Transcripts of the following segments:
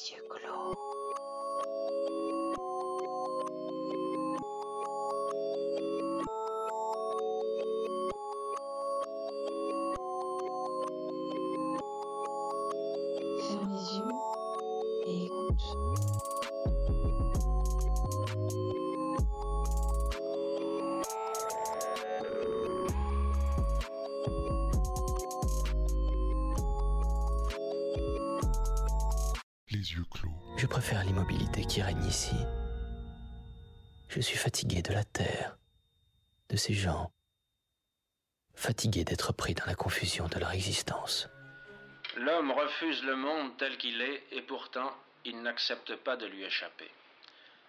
シュク Je préfère l'immobilité qui règne ici. Je suis fatigué de la terre, de ces gens, fatigué d'être pris dans la confusion de leur existence. L'homme refuse le monde tel qu'il est et pourtant il n'accepte pas de lui échapper.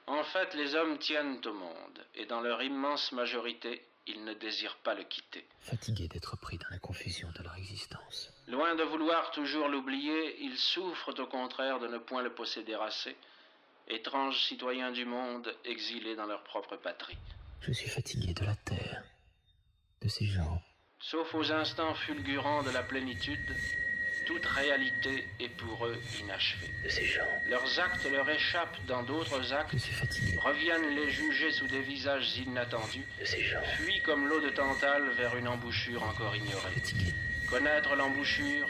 En fait, les hommes tiennent au monde et dans leur immense majorité, ils ne désirent pas le quitter. Fatigué d'être pris dans la confusion de leur existence. Loin de vouloir toujours l'oublier, ils souffrent au contraire de ne point le posséder assez, étranges citoyens du monde exilés dans leur propre patrie. Je suis fatigué de la terre, de ces gens, Sauf aux instants fulgurants de la plénitude, toute réalité est pour eux inachevée. de ces gens. Leurs actes leur échappent dans d'autres actes, reviennent les juger sous des visages inattendus, ces gens. fuient comme l'eau de Tantale vers une embouchure encore ignorée. Fatigué Connaître l'embouchure,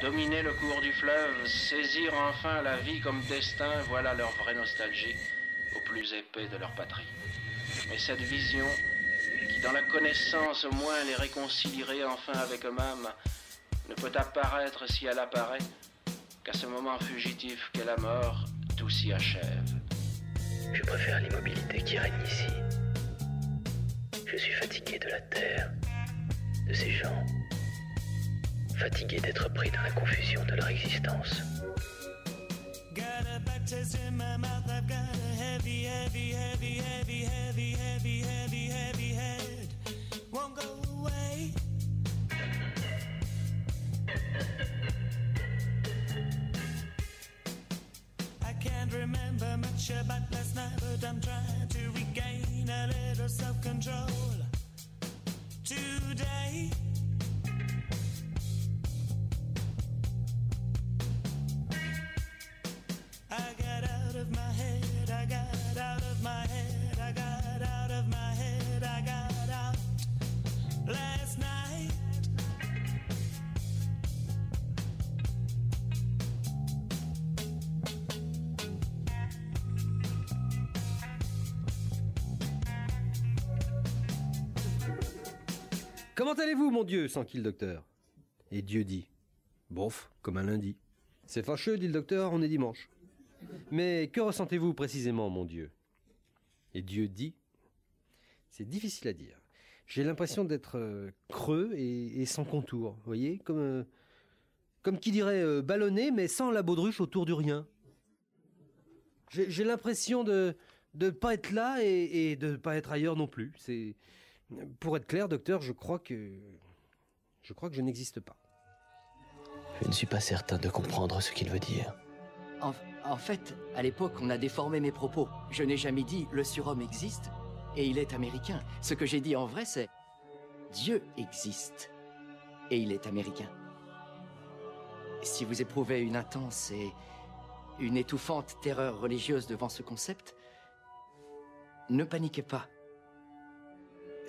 dominer le cours du fleuve, saisir enfin la vie comme destin, voilà leur vraie nostalgie au plus épais de leur patrie. Mais cette vision, qui dans la connaissance au moins les réconcilierait enfin avec eux-mêmes, ne peut apparaître si elle apparaît qu'à ce moment fugitif qu'est la mort, tout s'y achève. Je préfère l'immobilité qui règne ici. Je suis fatigué de la terre, de ces gens, fatigué d'être pris dans la confusion de leur existence. Got a bad taste in my mouth. I've got a heavy, heavy, heavy, heavy, heavy, heavy, heavy, heavy head. Won't go I can't remember much about last night, but I'm trying to regain a little self control today. Comment allez-vous, mon Dieu s'enquit le docteur? Et Dieu dit Bof, comme un lundi. C'est fâcheux, dit le docteur, on est dimanche. Mais que ressentez-vous précisément, mon Dieu? Et Dieu dit C'est difficile à dire. J'ai l'impression d'être euh, creux et, sans contour, voyez Comme, euh, comme qui dirait euh, ballonné, mais sans la baudruche autour du rien. J'ai l'impression de de pas être là et, et de pas être ailleurs non plus. C'est pour être clair, docteur, je crois que je crois que je n'existe pas. Je ne suis pas certain de comprendre ce qu'il veut dire. En, en fait, à l'époque, on a déformé mes propos. Je n'ai jamais dit le surhomme existe et il est américain. Ce que j'ai dit en vrai, c'est Dieu existe et il est américain. Si vous éprouvez une intense et une étouffante terreur religieuse devant ce concept, ne paniquez pas.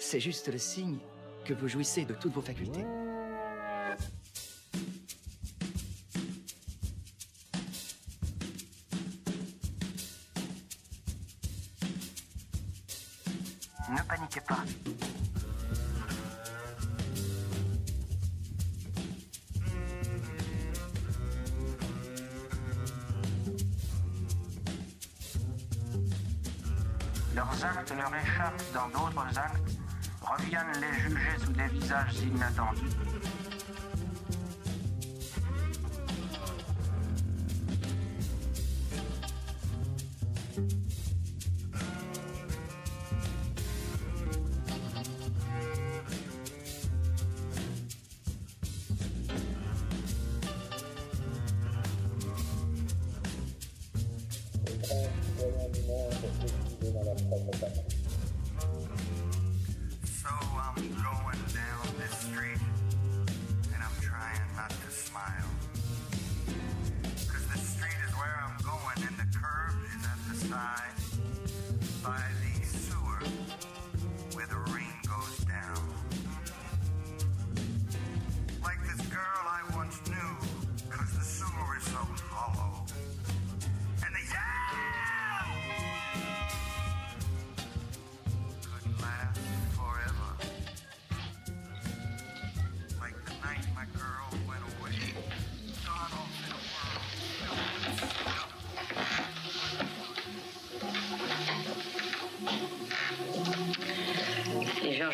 C'est juste le signe que vous jouissez de toutes vos facultés. Ne paniquez pas. Leurs actes leur échappent dans d'autres actes, reviennent les juger sous des visages inattendus.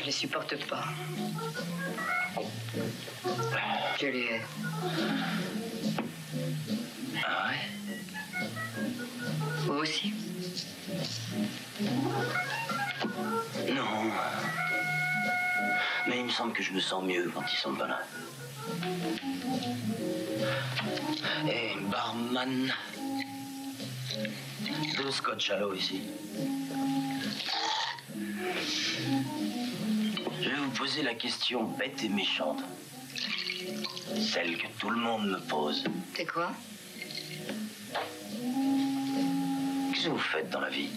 Les supporte pas. Je les hais. Ah ouais? Vous aussi? Non. Mais il me semble que je me sens mieux quand ils sont pas là. Eh, barman. Deux scotch à l'eau ici. Poser la question bête et méchante. Celle que tout le monde me pose. C'est quoi? Qu'est-ce que vous faites dans la vie?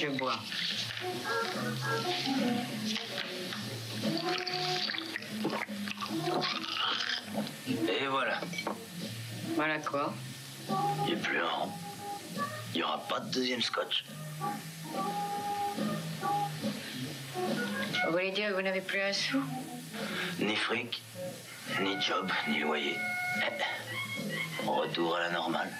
Je bois. Et voilà. Voilà quoi Il n'y a plus un rang. Il n'y aura pas de deuxième scotch. Vous voulez dire que vous n'avez plus un sou Ni fric, ni job, ni loyer. Eh, Retour à la normale.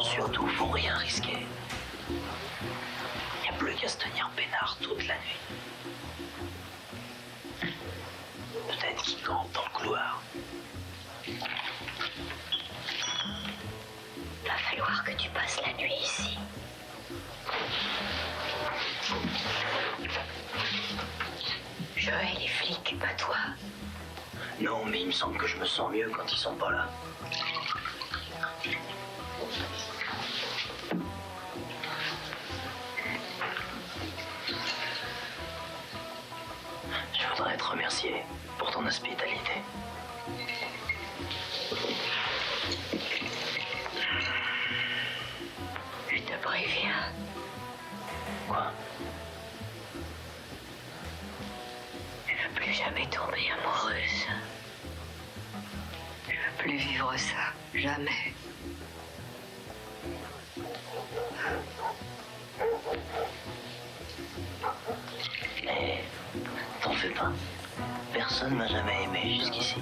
Surtout, faut rien risquer. Quand ils sont pas là. Je voudrais te remercier pour ton hospitalité. Je te préviens. Quoi? Je veux plus jamais tomber amoureuse. Ça. Jamais. Mais t'en fais pas. Personne m'a jamais aimé jusqu'ici.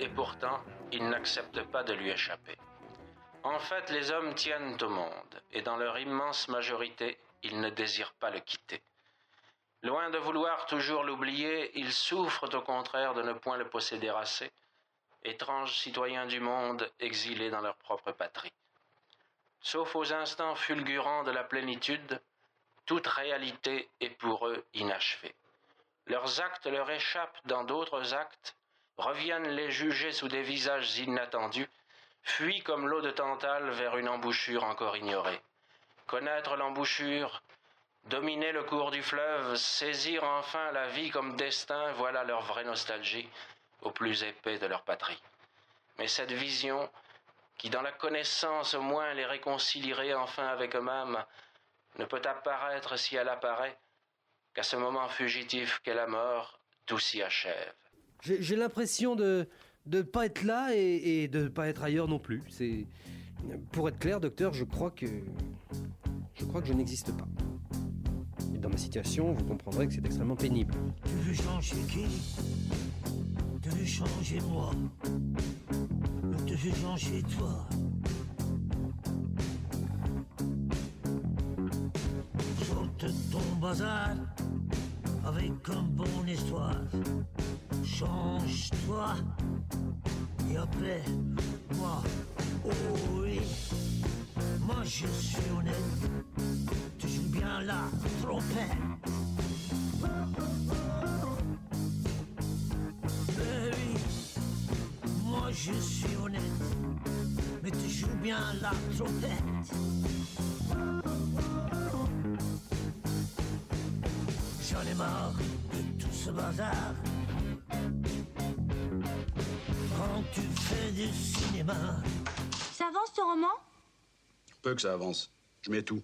Et pourtant il n'accepte pas de lui échapper. En fait, les hommes tiennent au monde et dans leur immense majorité, ils ne désirent pas le quitter. Loin de vouloir toujours l'oublier, ils souffrent au contraire de ne point le posséder assez, étranges citoyens du monde exilés dans leur propre patrie. Sauf aux instants fulgurants de la plénitude, toute réalité est pour eux inachevée. Leurs actes leur échappent dans d'autres actes, reviennent les juger sous des visages inattendus, fuient comme l'eau de Tantale vers une embouchure encore ignorée. Connaître l'embouchure, dominer le cours du fleuve, saisir enfin la vie comme destin, voilà leur vraie nostalgie au plus épais de leur patrie. Mais cette vision, qui dans la connaissance au moins les réconcilierait enfin avec eux-mêmes, ne peut apparaître si elle apparaît qu'à ce moment fugitif qu'est la mort, tout s'y achève. J'ai l'impression de ne pas être là et, de ne pas être ailleurs non plus. C'est pour être clair, docteur, je crois que je crois que je n'existe pas. Et dans ma situation, vous comprendrez que c'est extrêmement pénible. Tu veux changer qui? Tu veux changer moi? Tu veux changer toi? Saute ton bazar avec une bonne histoire. Change-toi et après moi. Oh oui, moi je suis honnête. Tu joues bien la trompette. Baby, moi je suis honnête, mais tu joues bien la trompette. J'en ai marre de tout ce bazar. Du cinéma, Ça avance ton roman? Peu que ça avance. Je mets tout.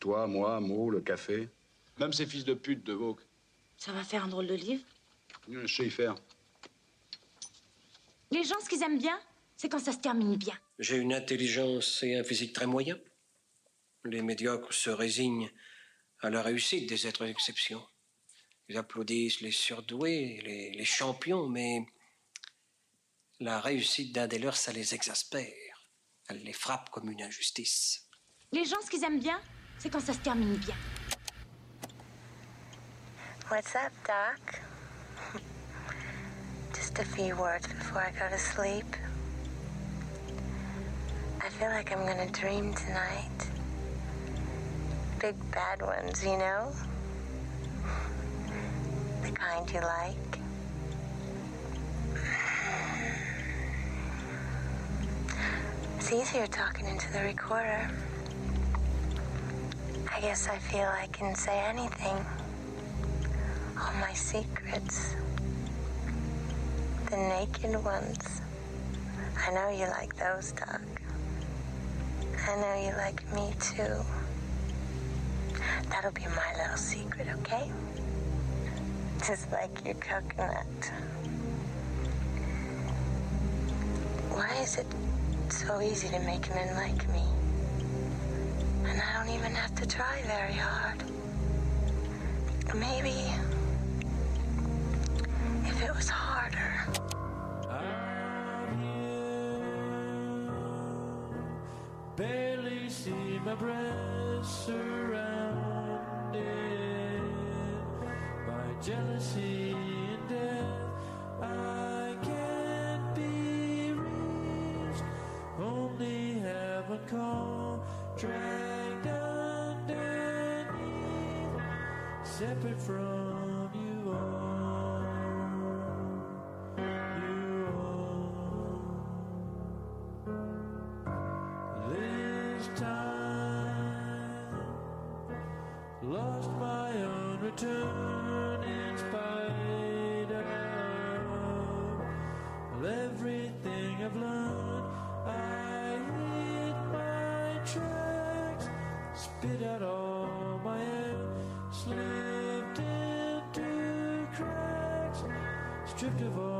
Toi, moi, Mo, le café. Même ces fils de pute de Vogue. Ça va faire un drôle de livre? Je sais y faire. Les gens, ce qu'ils aiment bien, c'est quand ça se termine bien. J'ai une intelligence et un physique très moyens. Les médiocres se résignent à la réussite des êtres d'exception. Ils applaudissent les surdoués, les, les champions, mais la réussite d'un des leurs, ça les exaspère. Elle les frappe comme une injustice. Les gens, ce qu'ils aiment bien, c'est quand ça se termine bien. What's up, Doc? Just a few words before I go to sleep. I feel like I'm gonna dream tonight. Big bad ones, you know? The kind you like. It's easier talking into the recorder. I guess I feel I can say anything all my secrets. The naked ones. I know you like those, Doc. I know you like me too. That'll be my little secret, okay? Just like your coconut. Why is it so easy to make men like me? And I don't even have to try very hard. Maybe if it was harder. barely see my breath surrounded by jealousy separate from you all. You all. This time, lost my own return in spite of everything I've learned. I hit my tracks, spit out all stripped of all